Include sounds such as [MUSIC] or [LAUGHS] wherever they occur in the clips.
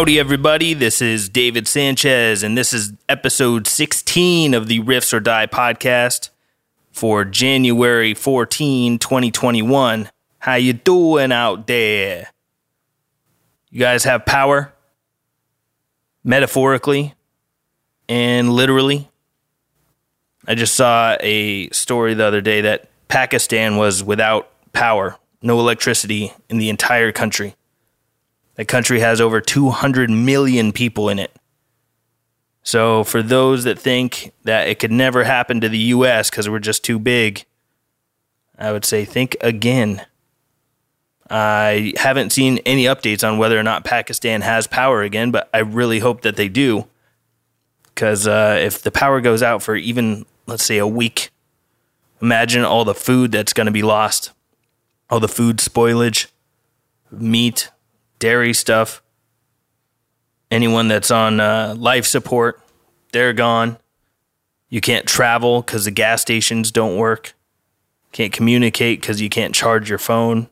Howdy, everybody. This is David Sanchez, and this is episode 16 of the Riffs or Die podcast for January 14, 2021. How you doing out there? You guys have power? Metaphorically and literally? I just saw a story the other day that Pakistan was without power, no electricity in the entire country. The country has over 200 million people in it. So, for those that think that it could never happen to the US because we're just too big, I would say think again. I haven't seen any updates on whether or not Pakistan has power again, but I really hope that they do. Because uh, if the power goes out for even, let's say, a week, imagine all the food that's going to be lost, all the food spoilage, meat, dairy stuff. Anyone that's on uh, life support, they're gone. You can't travel because the gas stations don't work. Can't communicate because you can't charge your phone.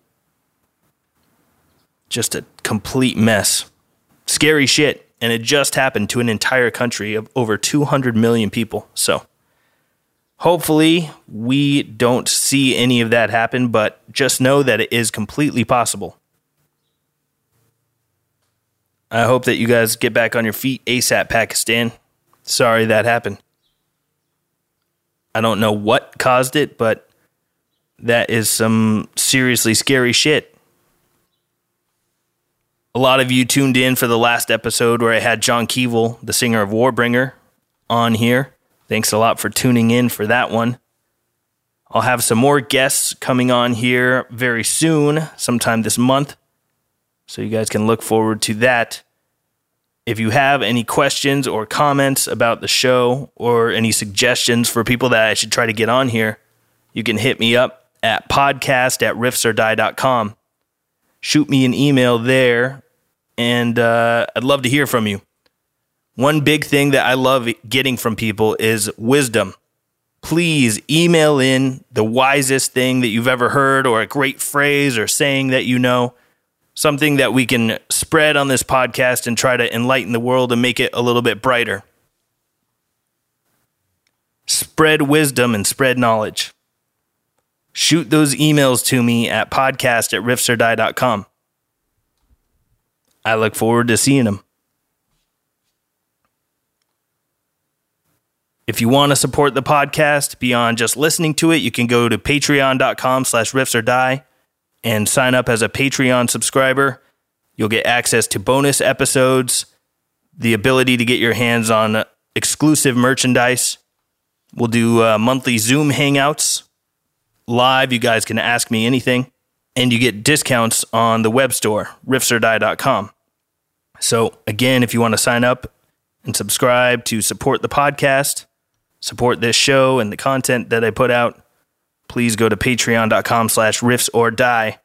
Just a complete mess. Scary shit. And it just happened to an entire country of over 200 million people. So hopefully we don't see any of that happen, but just know that it is completely possible. I hope that you guys get back on your feet ASAP, Pakistan. Sorry that happened. I don't know what caused it, but that is some seriously scary shit. A lot of you tuned in for the last episode where I had John Kevill, the singer of Warbringer, on here. Thanks a lot for tuning in for that one. I'll have some more guests coming on here very soon, sometime this month. So you guys can look forward to that. If you have any questions or comments about the show or any suggestions for people that I should try to get on here, you can hit me up at podcast at riffsordie.com. Shoot me an email there, and uh, I'd love to hear from you. One big thing that I love getting from people is wisdom. Please email in the wisest thing that you've ever heard, or a great phrase or saying that you know something that we can spread on this podcast and try to enlighten the world and make it a little bit brighter. Spread wisdom and spread knowledge. Shoot those emails to me at podcast at riffsordie.com. I look forward to seeing them. If you want to support the podcast beyond just listening to it, you can go to patreon.com slash riffsordie and sign up as a Patreon subscriber. You'll get access to bonus episodes, the ability to get your hands on exclusive merchandise. We'll do uh, monthly Zoom hangouts live. You guys can ask me anything, and you get discounts on the web store, riffsordie.com. So, again, if you want to sign up and subscribe to support the podcast, support this show and the content that I put out, please go to patreon.com slash riffs or die.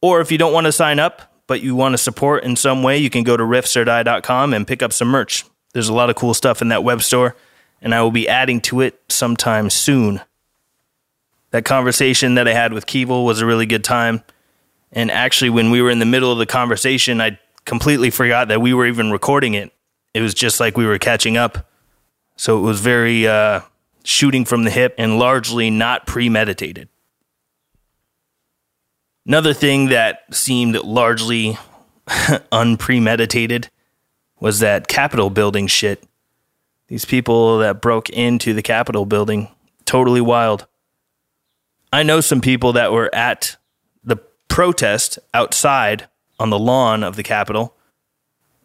Or if you don't want to sign up, but you want to support in some way, you can go to riffsordie.com and pick up some merch. There's a lot of cool stuff in that web store, and I will be adding to it sometime soon. That conversation that I had with Kevill was a really good time. And actually, when we were in the middle of the conversation, I completely forgot that we were even recording it. It was just like we were catching up. So it was very uh, shooting from the hip and largely not premeditated. Another thing that seemed largely [LAUGHS] unpremeditated was that Capitol building shit. These people that broke into the Capitol building, totally wild. I know some people that were at the protest outside on the lawn of the Capitol,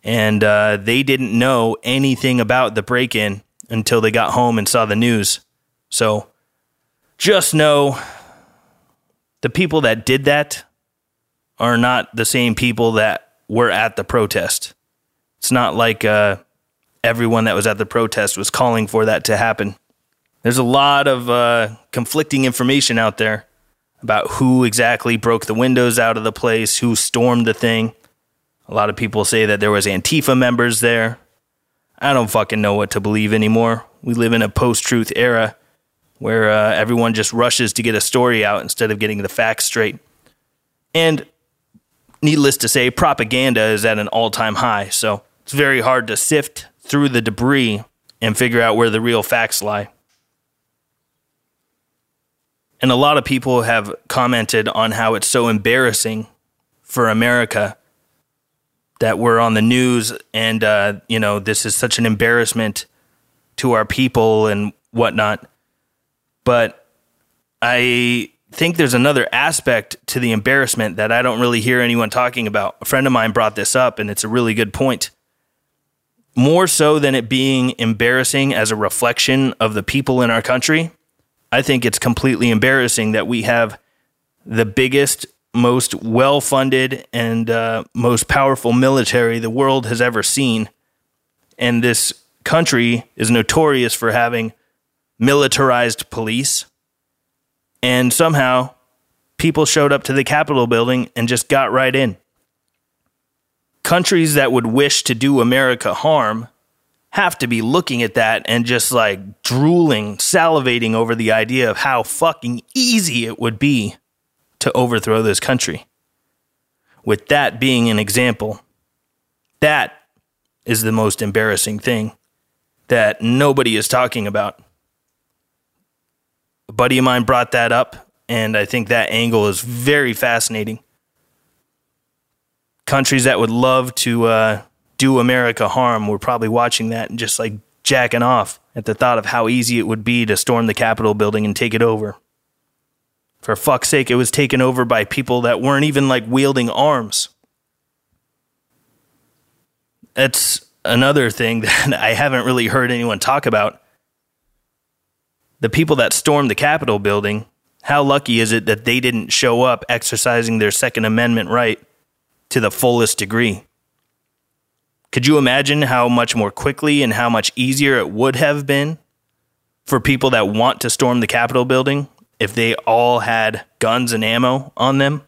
and uh, they didn't know anything about the break in until they got home and saw the news. So just know the people that did that are not the same people that were at the protest. It's not like uh, everyone that was at the protest was calling for that to happen. There's a lot of uh, conflicting information out there about who exactly broke the windows out of the place, who stormed the thing. A lot of people say that there was Antifa members there. I don't fucking know what to believe anymore. We live in a post-truth era where uh, everyone just rushes to get a story out instead of getting the facts straight. And needless to say, propaganda is at an all-time high. So it's very hard to sift through the debris and figure out where the real facts lie. And a lot of people have commented on how it's so embarrassing for America that we're on the news and, uh, you know, this is such an embarrassment to our people and whatnot. But I think there's another aspect to the embarrassment that I don't really hear anyone talking about. A friend of mine brought this up, and it's a really good point. More so than it being embarrassing as a reflection of the people in our country, I think it's completely embarrassing that we have the biggest, most well funded, and uh, most powerful military the world has ever seen. And this country is notorious for having militarized police and somehow people showed up to the Capitol building and just got right in. Countries that would wish to do America harm have to be looking at that and just like drooling, salivating over the idea of how fucking easy it would be to overthrow this country. With that being an example, that is the most embarrassing thing that nobody is talking about a buddy of mine brought that up, and I think that angle is very fascinating. Countries that would love to uh, do America harm were probably watching that and just like jacking off at the thought of how easy it would be to storm the Capitol building and take it over. For fuck's sake, it was taken over by people that weren't even like wielding arms. That's another thing [LAUGHS] that I haven't really heard anyone talk about the people that stormed the Capitol building, how lucky is it that they didn't show up exercising their Second Amendment right to the fullest degree? Could you imagine how much more quickly and how much easier it would have been for people that want to storm the Capitol building if they all had guns and ammo on them?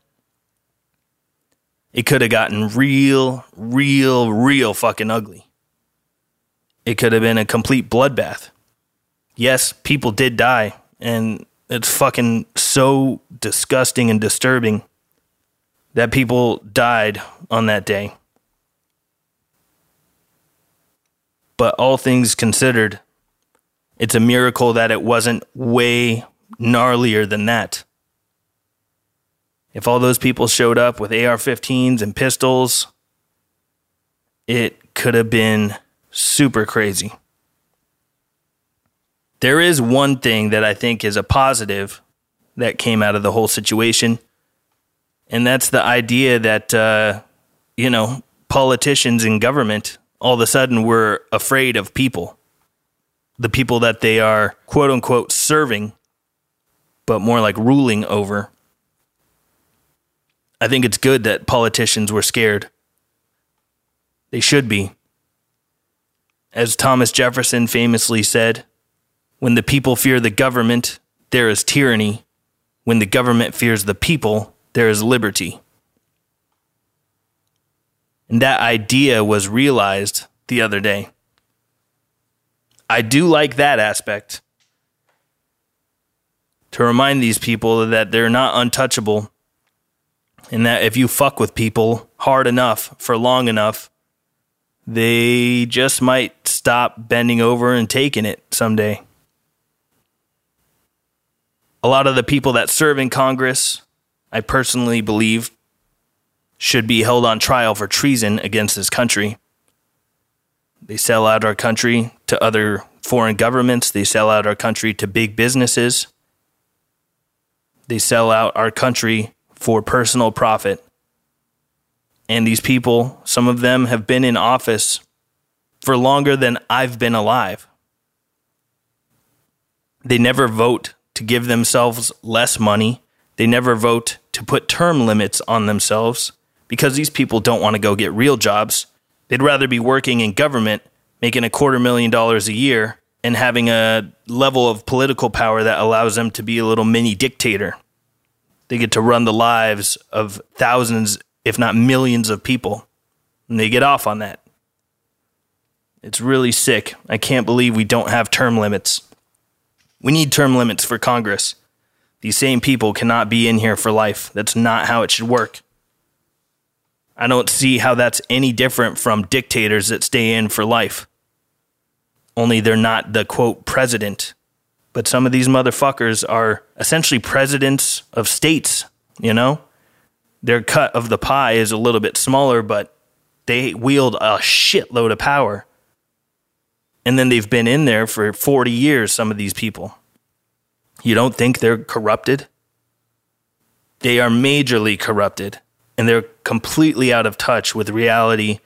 It could have gotten real, real, real fucking ugly. It could have been a complete bloodbath yes, people did die, and it's fucking so disgusting and disturbing that people died on that day. But all things considered, it's a miracle that it wasn't way gnarlier than that. If all those people showed up with AR 15s and pistols, it could have been super crazy. There is one thing that I think is a positive that came out of the whole situation, and that's the idea that, uh, you know, politicians in government all of a sudden were afraid of people, the people that they are quote unquote serving, but more like ruling over. I think it's good that politicians were scared. They should be. As Thomas Jefferson famously said, when the people fear the government, there is tyranny. When the government fears the people, there is liberty. And that idea was realized the other day. I do like that aspect. To remind these people that they're not untouchable and that if you fuck with people hard enough for long enough, they just might stop bending over and taking it someday. A lot of the people that serve in Congress, I personally believe, should be held on trial for treason against this country. They sell out our country to other foreign governments, they sell out our country to big businesses, they sell out our country for personal profit. And these people, some of them have been in office for longer than I've been alive. They never vote to give themselves less money. They never vote to put term limits on themselves because these people don't want to go get real jobs. They'd rather be working in government, making a quarter million dollars a year, and having a level of political power that allows them to be a little mini dictator. They get to run the lives of thousands, if not millions, of people, and they get off on that. It's really sick. I can't believe we don't have term limits. We need term limits for Congress. These same people cannot be in here for life. That's not how it should work. I don't see how that's any different from dictators that stay in for life. Only they're not the quote president. But some of these motherfuckers are essentially presidents of states, you know? Their cut of the pie is a little bit smaller, but they wield a shitload of power. And then they've been in there for 40 years, some of these people. You don't think they're corrupted? They are majorly corrupted and they're completely out of touch with reality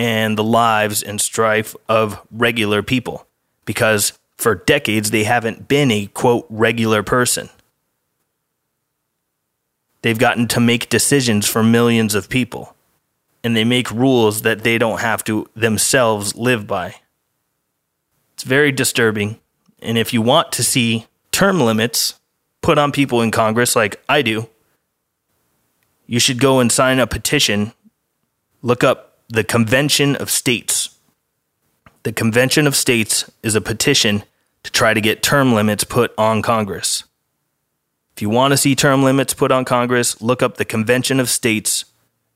and the lives and strife of regular people because for decades they haven't been a quote regular person. They've gotten to make decisions for millions of people and they make rules that they don't have to themselves live by. It's very disturbing. And if you want to see term limits put on people in Congress, like I do, you should go and sign a petition. Look up the Convention of States. The Convention of States is a petition to try to get term limits put on Congress. If you want to see term limits put on Congress, look up the Convention of States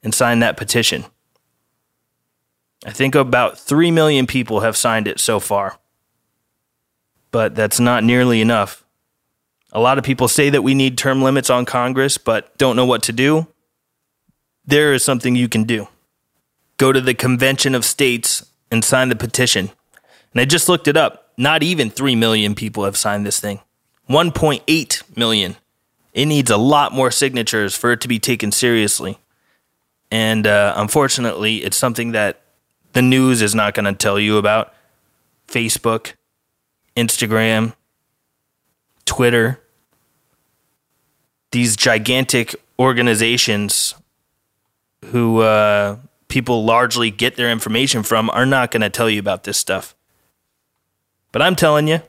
and sign that petition. I think about 3 million people have signed it so far. But that's not nearly enough. A lot of people say that we need term limits on Congress, but don't know what to do there is something you can do. Go to the Convention of States and sign the petition. And I just looked it up. Not even 3 million people have signed this thing. 1.8 million. It needs a lot more signatures for it to be taken seriously. And uh, unfortunately, it's something that the news is not going to tell you about. Facebook, Instagram, Twitter, these gigantic organizations who uh, people largely get their information from are not going to tell you about this stuff. But I'm telling you,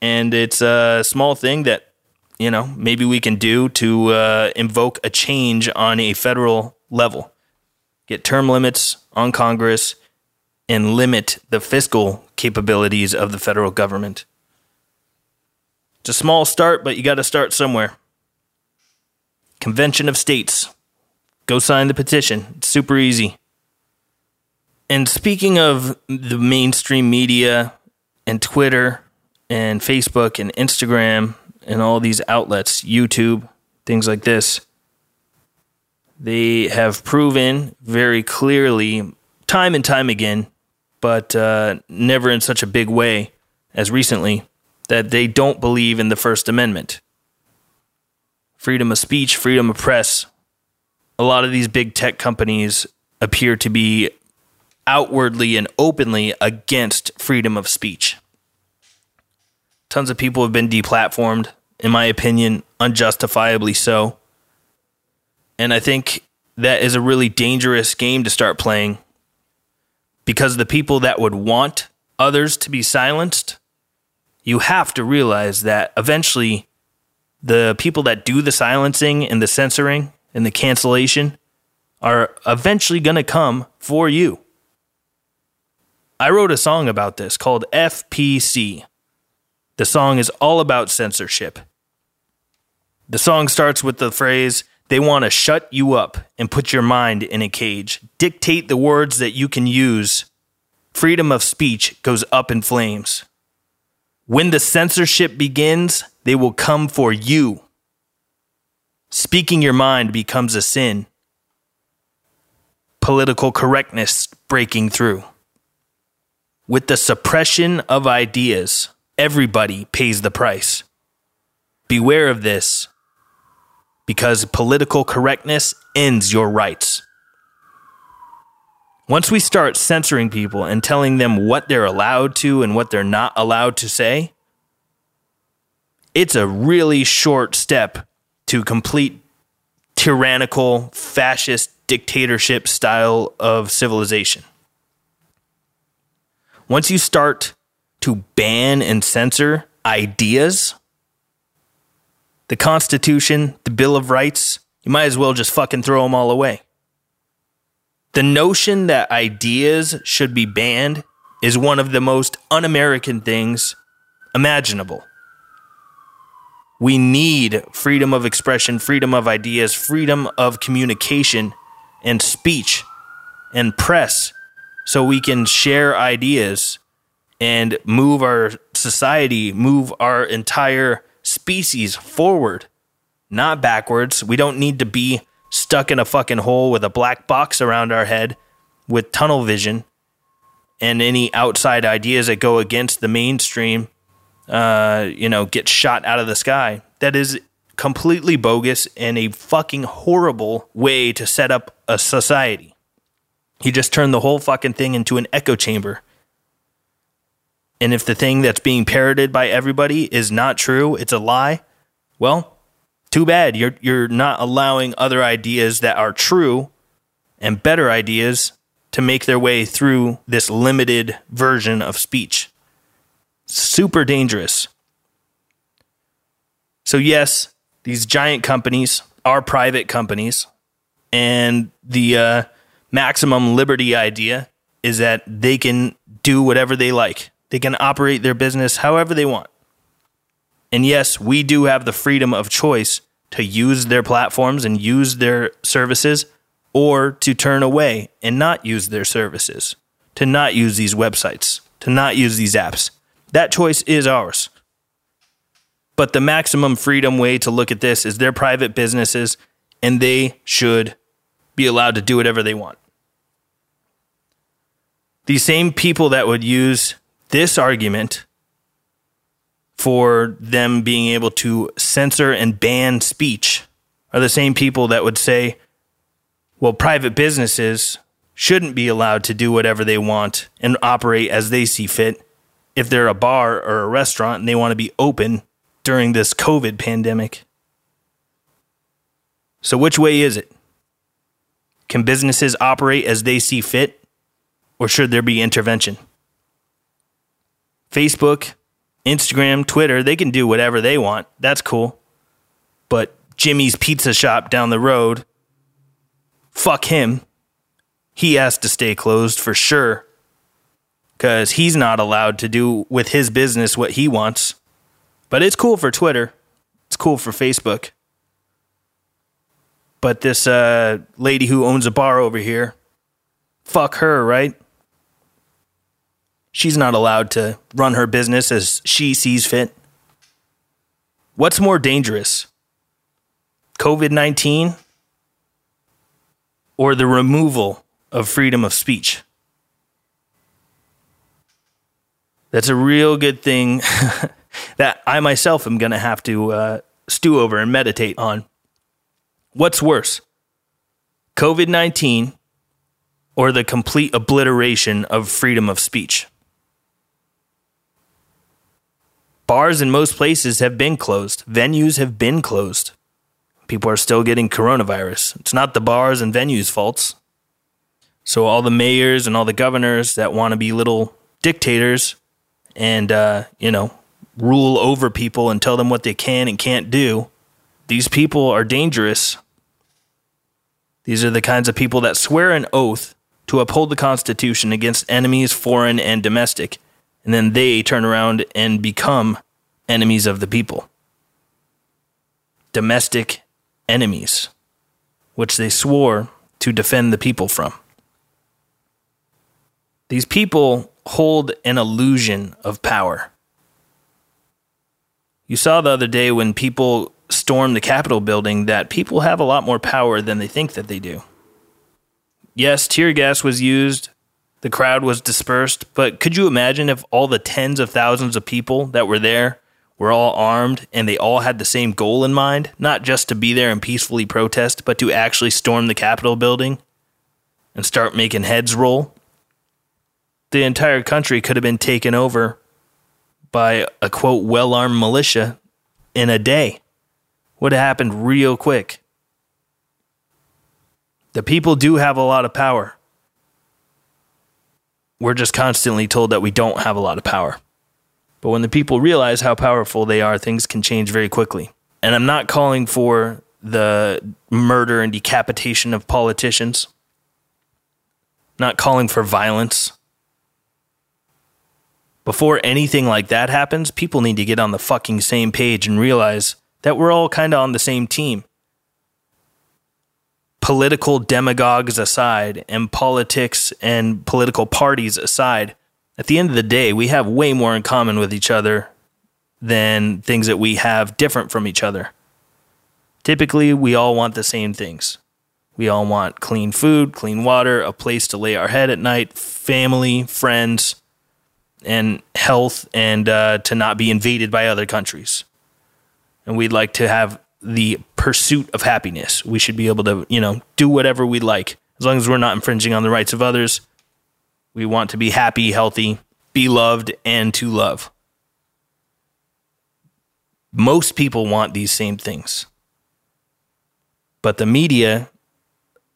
and it's a small thing that you know maybe we can do to uh, invoke a change on a federal level, get term limits on Congress, and limit the fiscal capabilities of the federal government. It's a small start, but you got to start somewhere. Convention of States. Go sign the petition. It's super easy. And speaking of the mainstream media and Twitter and Facebook and Instagram and all these outlets, YouTube, things like this, they have proven very clearly, time and time again, but uh, never in such a big way as recently, that they don't believe in the First Amendment. Freedom of speech, freedom of press, a lot of these big tech companies appear to be outwardly and openly against freedom of speech. Tons of people have been deplatformed, in my opinion, unjustifiably so. And I think that is a really dangerous game to start playing because the people that would want others to be silenced, you have to realize that eventually the people that do the silencing and the censoring and the cancellation are eventually going to come for you. I wrote a song about this called FPC. The song is all about censorship. The song starts with the phrase, they want to shut you up and put your mind in a cage, dictate the words that you can use. Freedom of speech goes up in flames. When the censorship begins, they will come for you. Speaking your mind becomes a sin. Political correctness breaking through. With the suppression of ideas, everybody pays the price. Beware of this because political correctness ends your rights. Once we start censoring people and telling them what they're allowed to and what they're not allowed to say, it's a really short step to complete tyrannical, fascist dictatorship style of civilization. Once you start to ban and censor ideas, the Constitution, the Bill of Rights, you might as well just fucking throw them all away. The notion that ideas should be banned is one of the most un American things imaginable. We need freedom of expression, freedom of ideas, freedom of communication and speech and press so we can share ideas and move our society, move our entire species forward, not backwards. We don't need to be stuck in a fucking hole with a black box around our head with tunnel vision and any outside ideas that go against the mainstream, uh, you know, get shot out of the sky. That is completely bogus and a fucking horrible way to set up a society. He just turned the whole fucking thing into an echo chamber. And if the thing that's being parroted by everybody is not true, it's a lie, well, too bad. You're you're not allowing other ideas that are true and better ideas to make their way through this limited version of speech. Super dangerous. So yes, these giant companies are private companies and the uh, maximum liberty idea is that they can do whatever they like. They can operate their business however they want. And yes, we do have the freedom of choice to use their platforms and use their services or to turn away and not use their services, to not use these websites, to not use these apps. That choice is ours. But the maximum freedom way to look at this is they're private businesses and they should be allowed to do whatever they want. These same people that would use this argument for them being able to censor and ban speech are the same people that would say, well, private businesses shouldn't be allowed to do whatever they want and operate as they see fit if they're a bar or a restaurant and they want to be open during this COVID pandemic. So, which way is it? Can businesses operate as they see fit, or should there be intervention? Facebook, Instagram, Twitter, they can do whatever they want. That's cool. But Jimmy's Pizza Shop down the road, fuck him. He has to stay closed for sure because he's not allowed to do with his business what he wants. But it's cool for Twitter, it's cool for Facebook. But this uh, lady who owns a bar over here, fuck her, right? She's not allowed to run her business as she sees fit. What's more dangerous? COVID 19 or the removal of freedom of speech? That's a real good thing [LAUGHS] that I myself am going to have to uh, stew over and meditate on. What's worse, COVID 19 or the complete obliteration of freedom of speech? Bars in most places have been closed, venues have been closed. People are still getting coronavirus. It's not the bars and venues' faults. So, all the mayors and all the governors that want to be little dictators and, uh, you know, rule over people and tell them what they can and can't do, these people are dangerous these are the kinds of people that swear an oath to uphold the Constitution against enemies, foreign and domestic, and then they turn around and become enemies of the people. Domestic enemies, which they swore to defend the people from. These people hold an illusion of power. You saw the other day when people storm the Capitol building that people have a lot more power than they think that they do. Yes, tear gas was used, the crowd was dispersed, but could you imagine if all the tens of thousands of people that were there were all armed and they all had the same goal in mind? Not just to be there and peacefully protest, but to actually storm the Capitol building and start making heads roll? The entire country could have been taken over by a quote well armed militia in a day would have happened real quick. The people do have a lot of power. We're just constantly told that we don't have a lot of power. But when the people realize how powerful they are, things can change very quickly. And I'm not calling for the murder and decapitation of politicians, not calling for violence. Before anything like that happens, people need to get on the fucking same page and realize that we're all kind of on the same team. political demagogues aside and politics and political parties aside, at the end of the day, we have way more in common with each other than things that we have different from each other. Typically, we all want the same things. We all want clean food, clean water, a place to lay our head at night, family, friends, and health, and uh, to not be invaded by other countries. And we'd like to have the pursuit of happiness. We should be able to, you know, do whatever we like as long as we're not infringing on the rights of others. We want to be happy, healthy, be loved, and to love. Most people want these same things. But the media,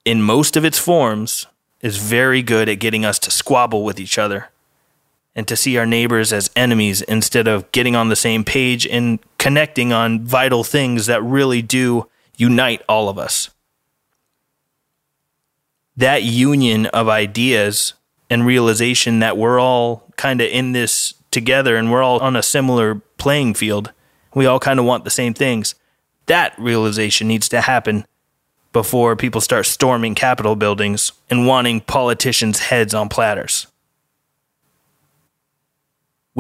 in most of its forms, is very good at getting us to squabble with each other and to see our neighbors as enemies instead of getting on the same page and connecting on vital things that really do unite all of us. That union of ideas and realization that we're all kind of in this together and we're all on a similar playing field. We all kind of want the same things. That realization needs to happen before people start storming Capitol buildings and wanting politicians' heads on platters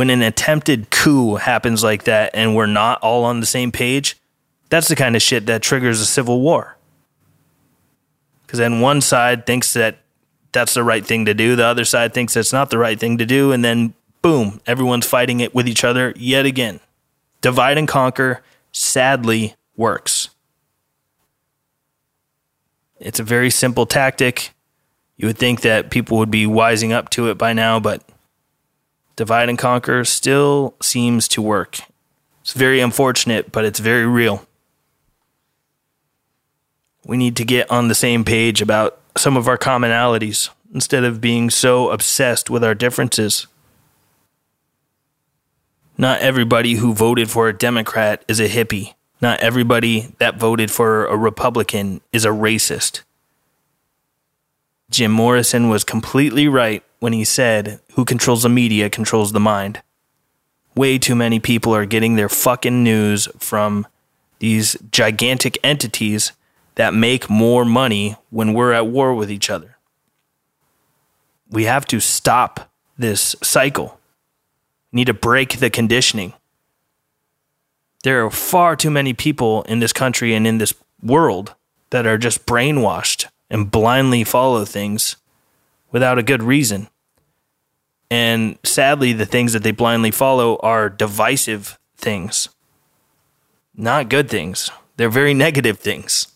when an attempted coup happens like that and we're not all on the same page, that's the kind of shit that triggers a civil war. Because then one side thinks that that's the right thing to do, the other side thinks that's not the right thing to do, and then boom, everyone's fighting it with each other yet again. Divide and conquer sadly works. It's a very simple tactic. You would think that people would be wising up to it by now, but divide and conquer still seems to work. It's very unfortunate, but it's very real. We need to get on the same page about some of our commonalities instead of being so obsessed with our differences. Not everybody who voted for a Democrat is a hippie. Not everybody that voted for a Republican is a racist. Jim Morrison was completely right when he said, Who controls the media controls the mind. Way too many people are getting their fucking news from these gigantic entities that make more money when we're at war with each other. We have to stop this cycle. We need to break the conditioning. There are far too many people in this country and in this world that are just brainwashed and blindly follow things without a good reason. And sadly, the things that they blindly follow are divisive things, not good things. They're very negative things.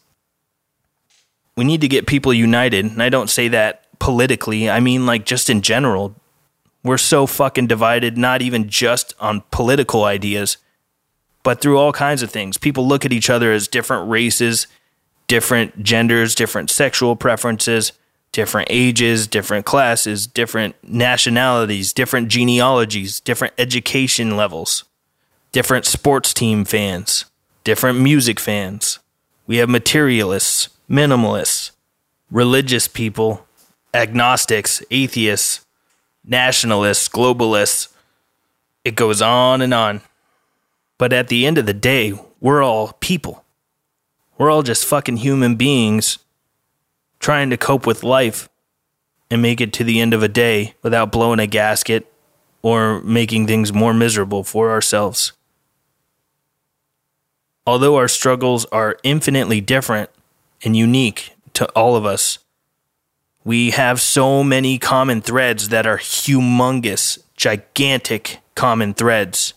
We need to get people united. And I don't say that politically, I mean, like, just in general. We're so fucking divided, not even just on political ideas, but through all kinds of things. People look at each other as different races, different genders, different sexual preferences, different ages, different classes, different nationalities, different genealogies, different education levels, different sports team fans, different music fans. We have materialists, minimalists, religious people, agnostics, atheists, nationalists, globalists. It goes on and on. But at the end of the day, we're all people. We're all just fucking human beings trying to cope with life and make it to the end of a day without blowing a gasket or making things more miserable for ourselves. Although our struggles are infinitely different and unique to all of us, we have so many common threads that are humongous, gigantic common threads.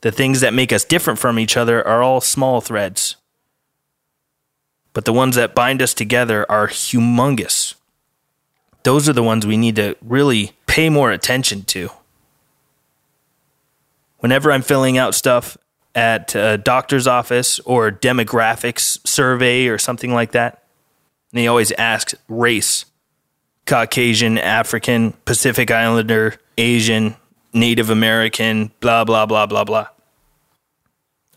The things that make us different from each other are all small threads but the ones that bind us together are humongous. Those are the ones we need to really pay more attention to. Whenever I'm filling out stuff at a doctor's office or demographics survey or something like that, they always ask race Caucasian, African, Pacific Islander, Asian, Native American, blah, blah, blah, blah, blah.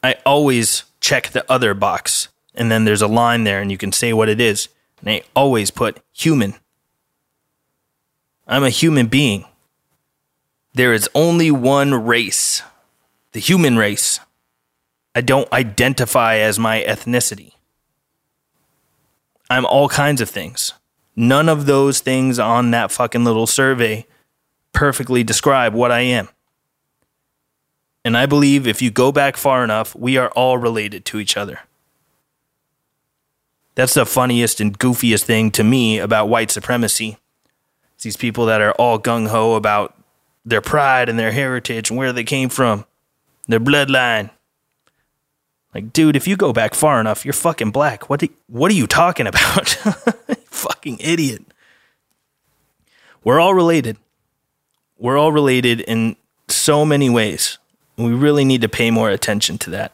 I always check the other box and then there's a line there and you can say what it is. And they always put human. I'm a human being. There is only one race, the human race. I don't identify as my ethnicity. I'm all kinds of things. None of those things on that fucking little survey perfectly describe what I am. And I believe if you go back far enough, we are all related to each other. That's the funniest and goofiest thing to me about white supremacy. It's these people that are all gung ho about their pride and their heritage and where they came from, their bloodline. Like, dude, if you go back far enough, you're fucking black. What, what are you talking about? [LAUGHS] fucking idiot. We're all related. We're all related in so many ways. We really need to pay more attention to that.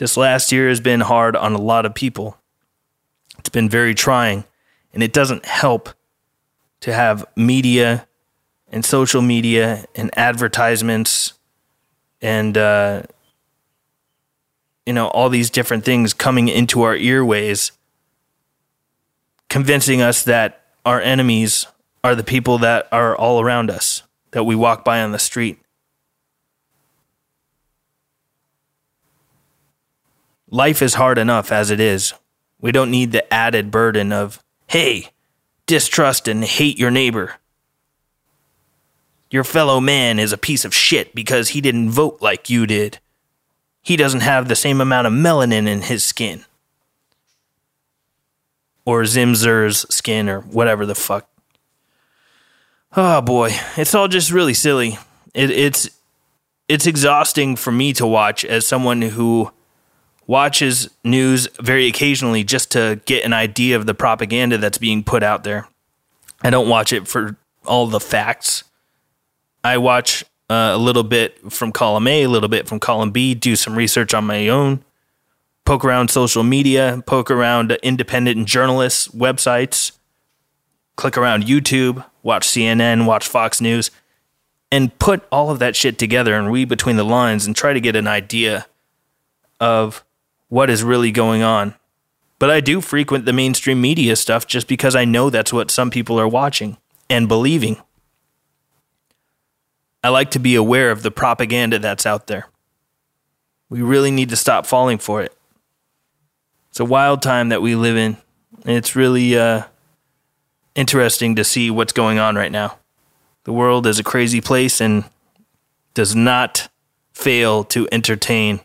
This last year has been hard on a lot of people. It's been very trying, and it doesn't help to have media and social media and advertisements and uh, you know all these different things coming into our earways convincing us that our enemies are the people that are all around us that we walk by on the street life is hard enough as it is we don't need the added burden of hey distrust and hate your neighbor your fellow man is a piece of shit because he didn't vote like you did. He doesn't have the same amount of melanin in his skin. Or Zimzer's skin, or whatever the fuck. Oh boy, it's all just really silly. It, it's it's exhausting for me to watch as someone who watches news very occasionally just to get an idea of the propaganda that's being put out there. I don't watch it for all the facts. I watch uh, a little bit from column A, a little bit from column B, do some research on my own, poke around social media, poke around independent journalists' websites, click around YouTube, watch CNN, watch Fox News, and put all of that shit together and read between the lines and try to get an idea of what is really going on. But I do frequent the mainstream media stuff just because I know that's what some people are watching and believing. I like to be aware of the propaganda that's out there. We really need to stop falling for it. It's a wild time that we live in. And it's really uh, interesting to see what's going on right now. The world is a crazy place and does not fail to entertain.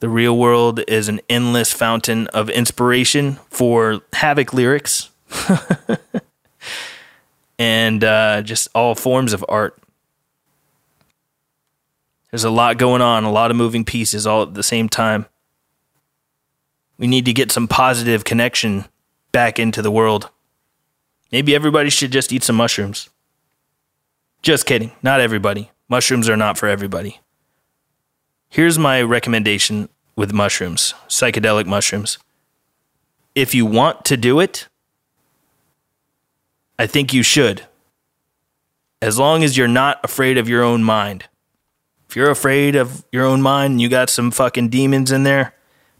The real world is an endless fountain of inspiration for Havok lyrics. [LAUGHS] and uh, just all forms of art. There's a lot going on, a lot of moving pieces all at the same time. We need to get some positive connection back into the world. Maybe everybody should just eat some mushrooms. Just kidding. Not everybody. Mushrooms are not for everybody. Here's my recommendation with mushrooms, psychedelic mushrooms. If you want to do it, I think you should. As long as you're not afraid of your own mind. If you're afraid of your own mind and you got some fucking demons in there,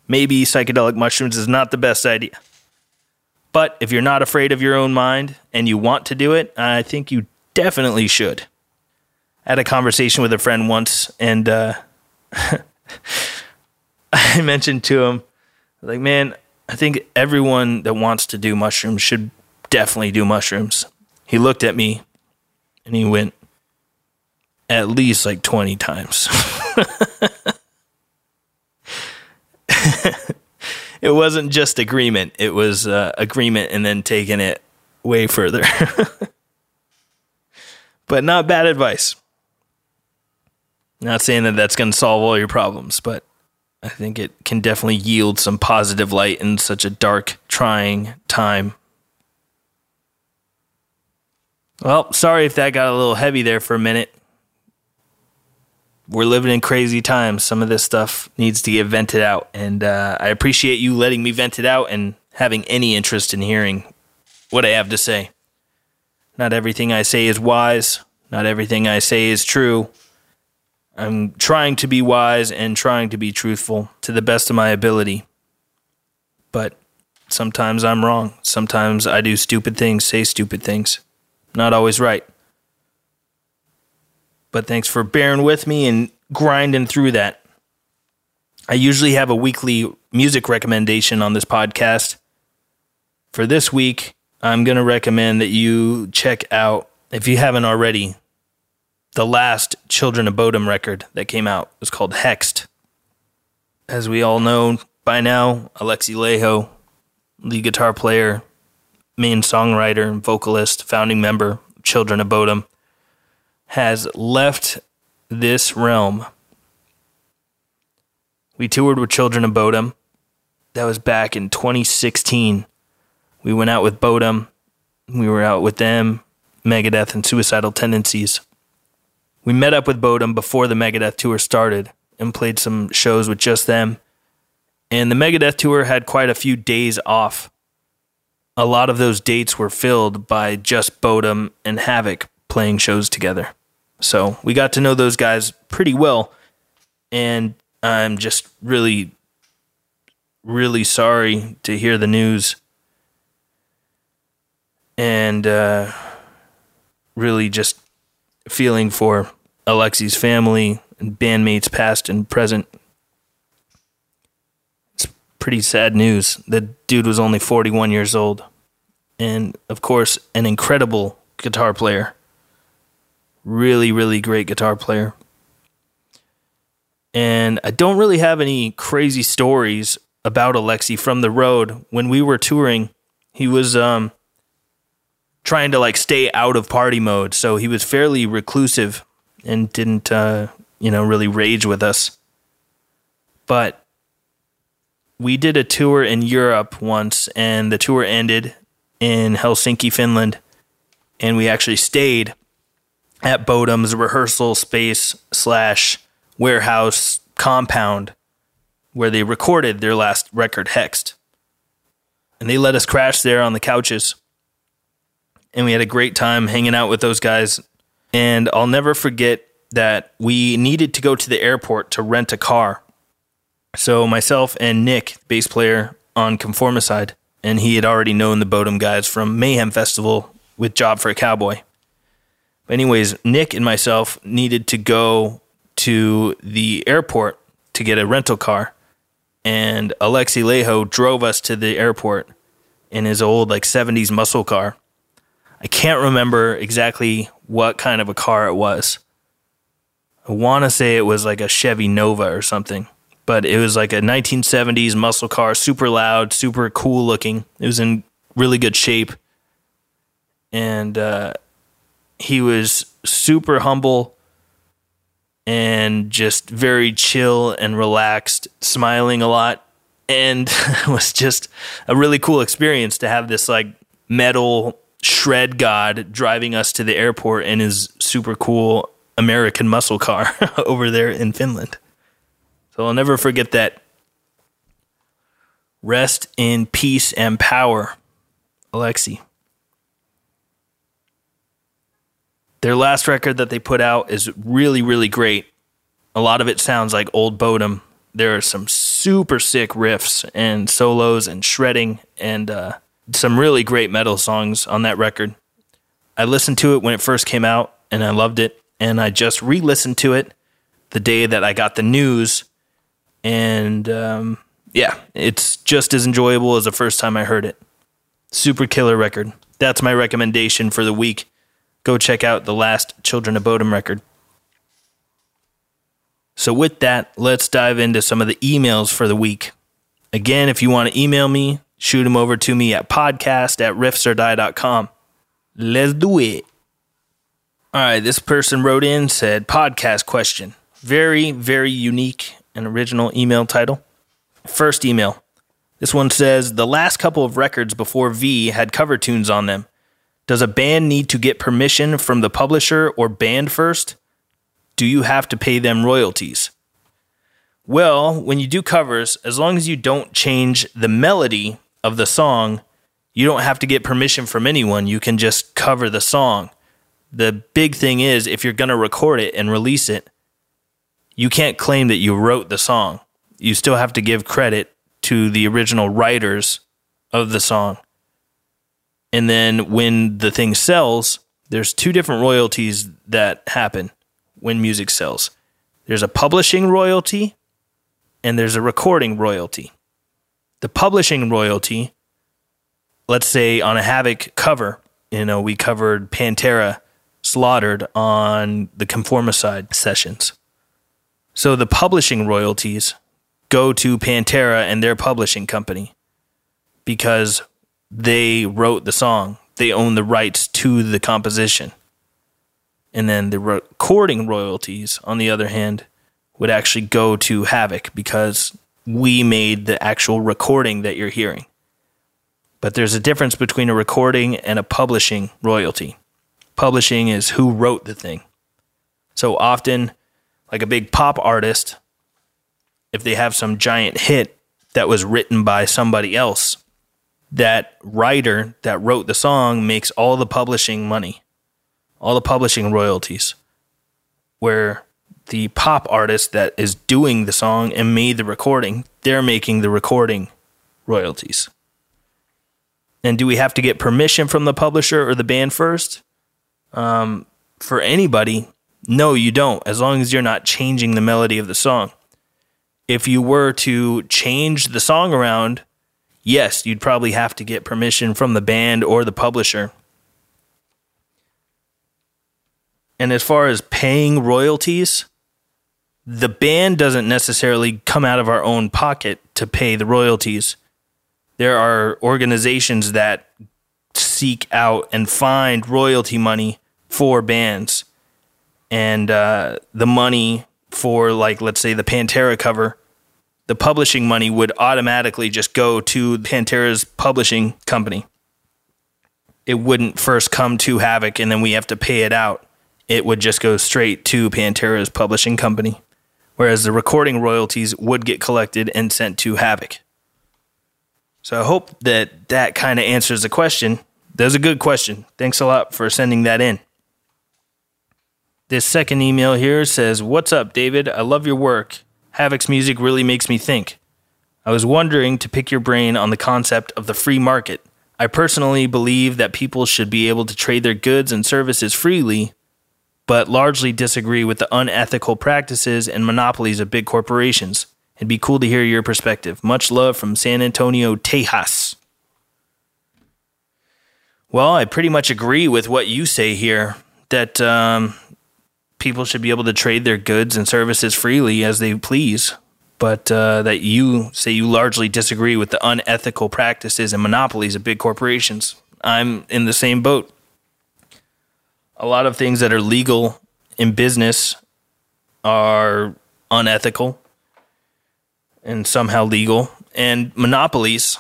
maybe psychedelic mushrooms is not the best idea. But if you're not afraid of your own mind and you want to do it, I think you definitely should. I had a conversation with a friend once and uh, [LAUGHS] I mentioned to him, like, man, I think everyone that wants to do mushrooms should definitely do mushrooms. He looked at me and he went at least like 20 times. [LAUGHS] it wasn't just agreement, it was uh, agreement and then taking it way further. [LAUGHS] but not bad advice. Not saying that that's going to solve all your problems, but I think it can definitely yield some positive light in such a dark, trying time. Well, sorry if that got a little heavy there for a minute. We're living in crazy times. Some of this stuff needs to get vented out. And uh, I appreciate you letting me vent it out and having any interest in hearing what I have to say. Not everything I say is wise, not everything I say is true. I'm trying to be wise and trying to be truthful to the best of my ability. But sometimes I'm wrong. Sometimes I do stupid things, say stupid things. Not always right. But thanks for bearing with me and grinding through that. I usually have a weekly music recommendation on this podcast. For this week, I'm going to recommend that you check out, if you haven't already, the last Children of Bodom record that came out. Was called Hexed. As we all know by now, Alexi Laiho, lead guitar player, main songwriter, vocalist, founding member of Children of Bodom, has left this realm. We toured with Children of Bodom. That was back in 2016. We went out with Bodom. We were out with them, Megadeth, and Suicidal Tendencies. We met up with Bodom before the Megadeth tour started and played some shows with just them. And the Megadeth tour had quite a few days off. A lot of those dates were filled by just Bodom and Havok playing shows together. So we got to know those guys pretty well. And I'm just really, really sorry to hear the news. And uh, really just feeling for Alexi's family and bandmates, past and present. It's pretty sad news. The dude was only 41 years old. And of course, an incredible guitar player. Really, really great guitar player. And I don't really have any crazy stories about Alexi from the road. When we were touring, he was um, trying to like stay out of party mode. So he was fairly reclusive and didn't, uh, you know, really rage with us. But we did a tour in Europe once, and the tour ended in Helsinki, Finland. And we actually stayed at Bodom's rehearsal space slash warehouse compound where they recorded their last record, Hexed. And they let us crash there on the couches. And we had a great time hanging out with those guys. And I'll never forget that we needed to go to the airport to rent a car. So myself and Nick, bass player on Conformicide, and he had already known the Bodom guys from Mayhem Festival with Job for a Cowboy. But anyways, Nick and myself needed to go to the airport to get a rental car, and Alexi Laiho drove us to the airport in his old like 70s muscle car. I can't remember exactly what kind of a car it was. I want to say it was like a Chevy Nova or something, but it was like a 1970s muscle car, super loud, super cool looking. It was in really good shape. And uh, he was super humble and just very chill and relaxed, smiling a lot. And [LAUGHS] it was just a really cool experience to have this like metal shred god driving us to the airport in his super cool American muscle car [LAUGHS] over there in Finland. So I'll never forget that. Rest in peace and power, Alexi. Their last record that they put out is really, really great. A lot of it sounds like old Bodom. There are some super sick riffs and solos and shredding and uh, some really great metal songs on that record. I listened to it when it first came out and I loved it. And I just re listened to it the day that I got the news. And um, yeah, it's just as enjoyable as the first time I heard it. Super killer record. That's my recommendation for the week go check out the last Children of Bodom record. So, with that, let's dive into some of the emails for the week. Again, if you want to email me, shoot them over to me at podcast at riffsordie.com. Let's do it. All right, this person wrote in, said, podcast question. Very, very unique and original email title. First email. This one says, the last couple of records before V had cover tunes on them. Does a band need to get permission from the publisher or band first? Do you have to pay them royalties? Well, when you do covers, as long as you don't change the melody of the song, you don't have to get permission from anyone. You can just cover the song. The big thing is if you're going to record it and release it, you can't claim that you wrote the song. You still have to give credit to the original writers of the song. And then when the thing sells, there's two different royalties that happen when music sells. There's a publishing royalty and there's a recording royalty. The publishing royalty, let's say on a Havok cover, you know, we covered Pantera slaughtered on the Conformicide sessions. So the publishing royalties go to Pantera and their publishing company because they wrote the song. They own the rights to the composition. And then the recording royalties, on the other hand, would actually go to Havok because we made the actual recording that you're hearing. But there's a difference between a recording and a publishing royalty. Publishing is who wrote the thing. So often, like a big pop artist, if they have some giant hit that was written by somebody else, that writer that wrote the song makes all the publishing money, all the publishing royalties. Where the pop artist that is doing the song and made the recording, they're making the recording royalties. And do we have to get permission from the publisher or the band first? Um, for anybody, no, you don't, as long as you're not changing the melody of the song. If you were to change the song around, yes, you'd probably have to get permission from the band or the publisher. And as far as paying royalties, the band doesn't necessarily come out of our own pocket to pay the royalties. There are organizations that seek out and find royalty money for bands. And uh, the money for, like, let's say the Pantera cover, the publishing money would automatically just go to Pantera's publishing company. It wouldn't first come to Havok and then we have to pay it out. It would just go straight to Pantera's publishing company. Whereas the recording royalties would get collected and sent to Havok. So I hope that that kind of answers the question. That's a good question. Thanks a lot for sending that in. This second email here says, What's up, David? I love your work. Havok's music really makes me think. I was wondering to pick your brain on the concept of the free market. I personally believe that people should be able to trade their goods and services freely, but largely disagree with the unethical practices and monopolies of big corporations. It'd be cool to hear your perspective. Much love from San Antonio, Tejas. Well, I pretty much agree with what you say here that um, people should be able to trade their goods and services freely as they please, but uh, that you say you largely disagree with the unethical practices and monopolies of big corporations. I'm in the same boat. A lot of things that are legal in business are unethical and somehow legal, and monopolies.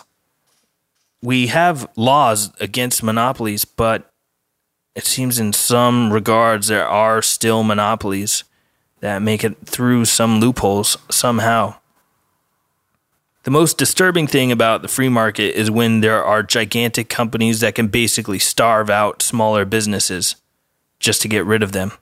We have laws against monopolies, but it seems in some regards there are still monopolies that make it through some loopholes somehow. The most disturbing thing about the free market is when there are gigantic companies that can basically starve out smaller businesses just to get rid of them.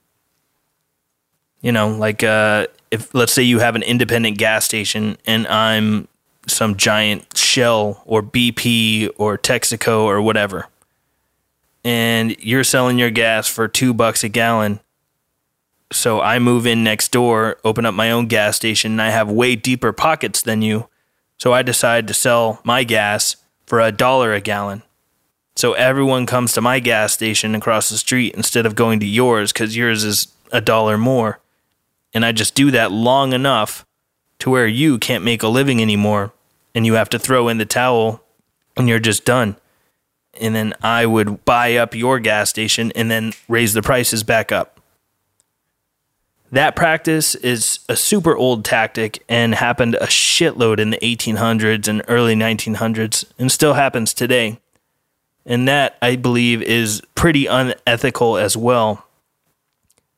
You know, like uh, if let's say you have an independent gas station and I'm some giant Shell or BP or Texaco or whatever and you're selling your gas for two bucks a gallon. So I move in next door, open up my own gas station, and I have way deeper pockets than you. So I decide to sell my gas for a dollar a gallon. So everyone comes to my gas station across the street instead of going to yours because yours is a dollar more. And I just do that long enough to where you can't make a living anymore and you have to throw in the towel and you're just done and then I would buy up your gas station and then raise the prices back up. That practice is a super old tactic and happened a shitload in the 1800s and early 1900s and still happens today. And that, I believe, is pretty unethical as well.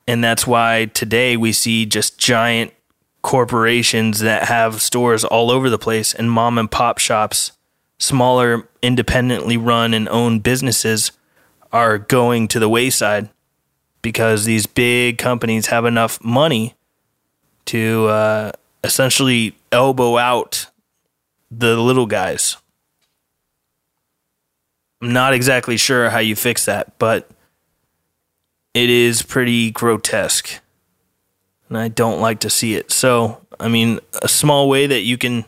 And that's why today we see just giant corporations that have stores all over the place and mom and pop shops smaller, independently run and owned businesses are going to the wayside because these big companies have enough money to uh, essentially elbow out the little guys. I'm not exactly sure how you fix that, but it is pretty grotesque. And I don't like to see it. So, I mean, a small way that you can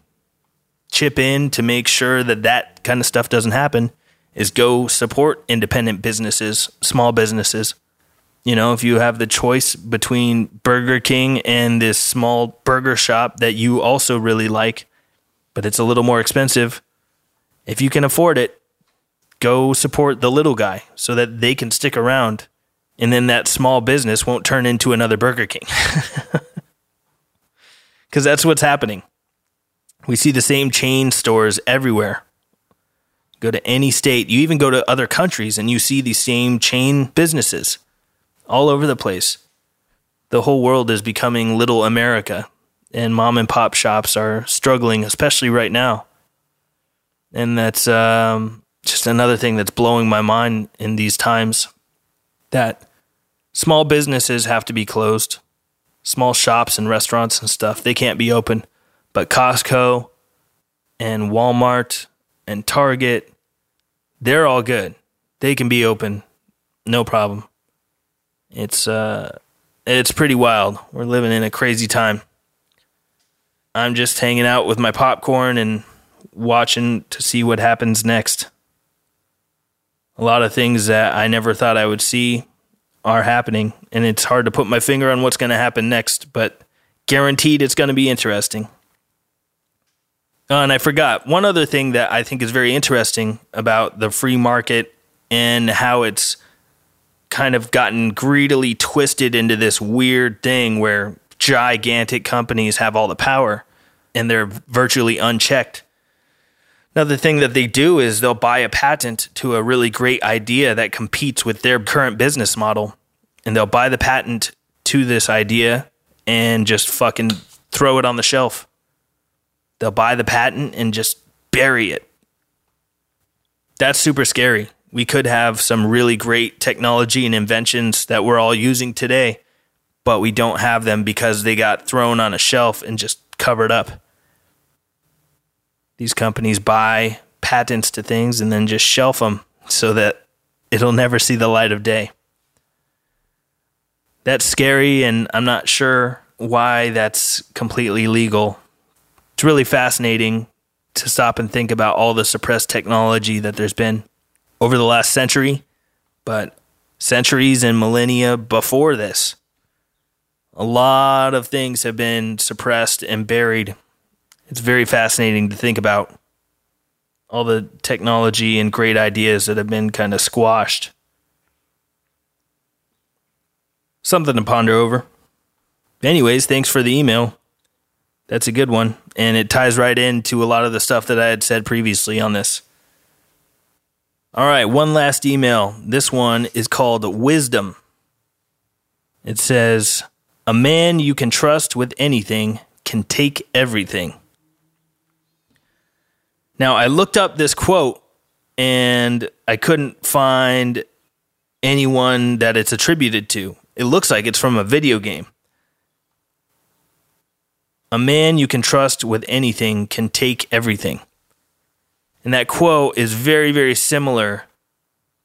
chip in to make sure that that kind of stuff doesn't happen is go support independent businesses, small businesses. You know, if you have the choice between Burger King and this small burger shop that you also really like, but it's a little more expensive, if you can afford it, go support the little guy so that they can stick around and then that small business won't turn into another Burger King. [LAUGHS] Because that's what's happening. We see the same chain stores everywhere. Go to any state, you even go to other countries, and you see these same chain businesses all over the place. The whole world is becoming little America, and mom and pop shops are struggling, especially right now. And that's um, just another thing that's blowing my mind in these times that small businesses have to be closed. Small shops and restaurants and stuff, they can't be open. But Costco and Walmart and Target, they're all good. They can be open, no problem. It's uh it's pretty wild. We're living in a crazy time. I'm just hanging out with my popcorn and watching to see what happens next. A lot of things that I never thought I would see are happening, and it's hard to put my finger on what's going to happen next, but guaranteed it's going to be interesting. Oh, and I forgot one other thing that I think is very interesting about the free market and how it's kind of gotten greedily twisted into this weird thing where gigantic companies have all the power and they're virtually unchecked. Another thing that they do is they'll buy a patent to a really great idea that competes with their current business model. And they'll buy the patent to this idea and just fucking throw it on the shelf. They'll buy the patent and just bury it. That's super scary. We could have some really great technology and inventions that we're all using today, but we don't have them because they got thrown on a shelf and just covered up. These companies buy patents to things and then just shelf them so that it'll never see the light of day. That's scary, and I'm not sure why that's completely legal. It's really fascinating to stop and think about all the suppressed technology that there's been over the last century, but centuries and millennia before this. A lot of things have been suppressed and buried it's very fascinating to think about all the technology and great ideas that have been kind of squashed. Something to ponder over. Anyways, thanks for the email. That's a good one. And it ties right into a lot of the stuff that I had said previously on this. All right, one last email. This one is called Wisdom. It says, A man you can trust with anything can take everything. Now, I looked up this quote and I couldn't find anyone that it's attributed to. It looks like it's from a video game. A man you can trust with anything can take everything. And that quote is very, very similar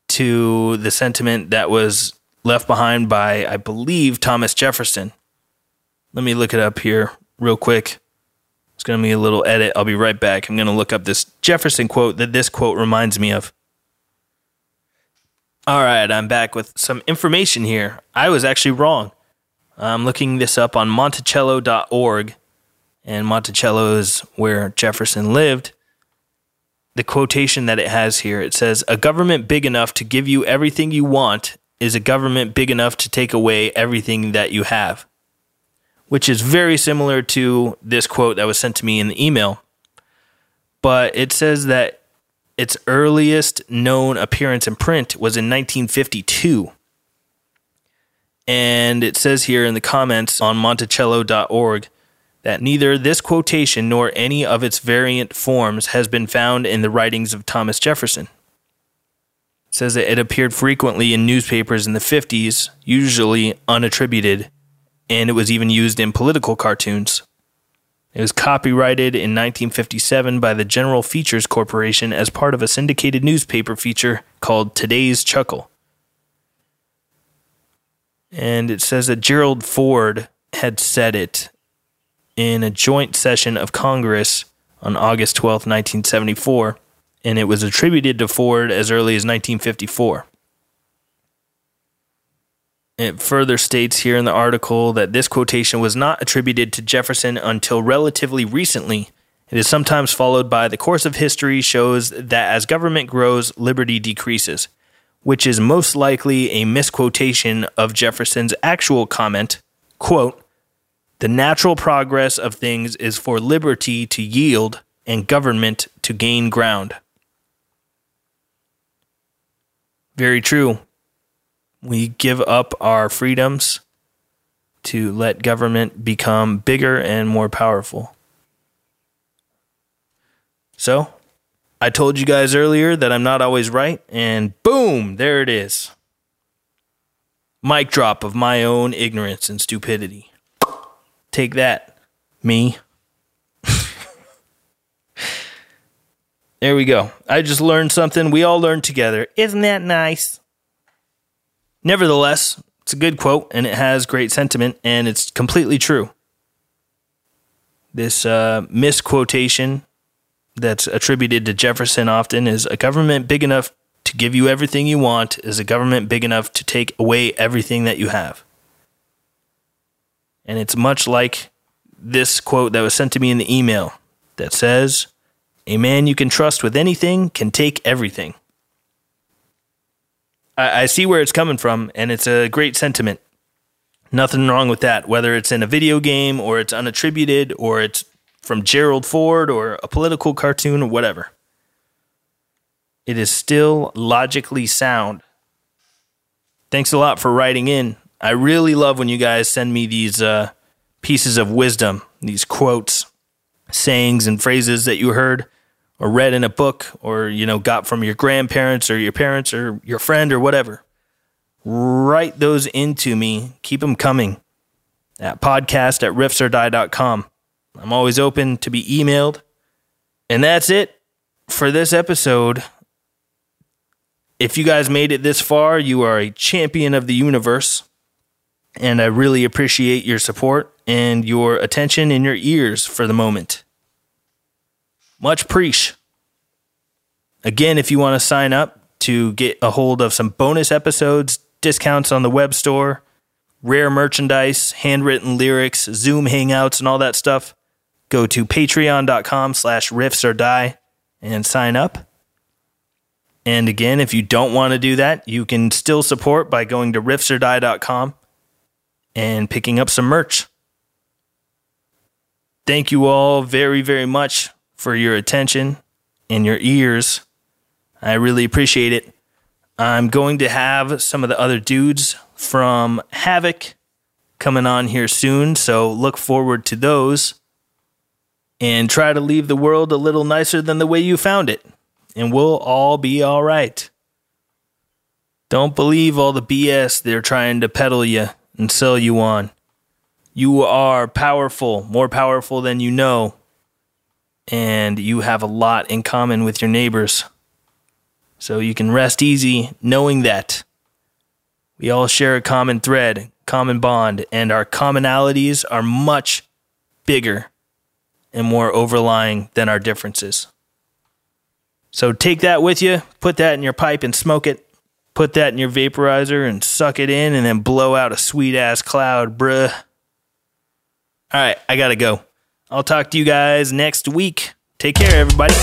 to the sentiment that was left behind by, I believe, Thomas Jefferson. Let me look it up here real quick. It's going to be a little edit. I'll be right back. I'm going to look up this Jefferson quote that this quote reminds me of. All right, I'm back with some information here. I was actually wrong. I'm looking this up on Monticello.org, and Monticello is where Jefferson lived. The quotation that it has here it says, A government big enough to give you everything you want is a government big enough to take away everything that you have which is very similar to this quote that was sent to me in the email. But it says that its earliest known appearance in print was in 1952. And it says here in the comments on Monticello.org that neither this quotation nor any of its variant forms has been found in the writings of Thomas Jefferson. Says that it appeared frequently in newspapers in the 50s, usually unattributed and it was even used in political cartoons. It was copyrighted in 1957 by the General Features Corporation as part of a syndicated newspaper feature called Today's Chuckle. And it says that Gerald Ford had said it in a joint session of Congress on August 12, 1974, and it was attributed to Ford as early as 1954. It further states here in the article that this quotation was not attributed to Jefferson until relatively recently. It is sometimes followed by the course of history shows that as government grows, liberty decreases, which is most likely a misquotation of Jefferson's actual comment, quote, "The natural progress of things is for liberty to yield and government to gain ground." Very true. We give up our freedoms to let government become bigger and more powerful. So, I told you guys earlier that I'm not always right, and boom, there it is. Mic drop of my own ignorance and stupidity. Take that, me. [LAUGHS] there we go. I just learned something. We all learned together. Isn't that nice? Nevertheless, it's a good quote and it has great sentiment and it's completely true. This uh, misquotation that's attributed to Jefferson often is a government big enough to give you everything you want is a government big enough to take away everything that you have. And it's much like this quote that was sent to me in the email that says, A man you can trust with anything can take everything. I, I see where it's coming from, and it's a great sentiment. Nothing wrong with that, whether it's in a video game or it's unattributed or it's from Gerald Ford or a political cartoon or whatever. It is still logically sound. Thanks a lot for writing in. I really love when you guys send me these uh, pieces of wisdom, these quotes, sayings, and phrases that you heard or read in a book or you know got from your grandparents or your parents or your friend or whatever write those into me. Keep them coming at podcast at riffsordie.com i'm always open to be emailed. And that's it for this episode. If you guys made it this far you are a champion of the universe. And i really appreciate your support and your attention and your ears for the moment much preach. Again, if you want to sign up to get a hold of some bonus episodes, discounts on the web store, rare merchandise, handwritten lyrics, Zoom hangouts, and all that stuff, go to patreon.com slash riffs or die and sign up. And again, if you don't want to do that, you can still support by going to riffsordie.com and picking up some merch. Thank you all very, very much for your attention and your ears. I really appreciate it. I'm going to have some of the other dudes from Havok coming on here soon, so look forward to those. And try to leave the world a little nicer than the way you found it, and we'll all be all right. Don't believe all the BS they're trying to peddle you and sell you on. You are powerful, more powerful than you know and you have a lot in common with your neighbors. So you can rest easy knowing that we all share a common thread, common bond, and our commonalities are much bigger and more overlying than our differences. So take that with you, put that in your pipe and smoke it. Put that in your vaporizer and suck it in and then blow out a sweet ass cloud, bruh. All right, I gotta go. I'll talk to you guys next week. Take care, everybody.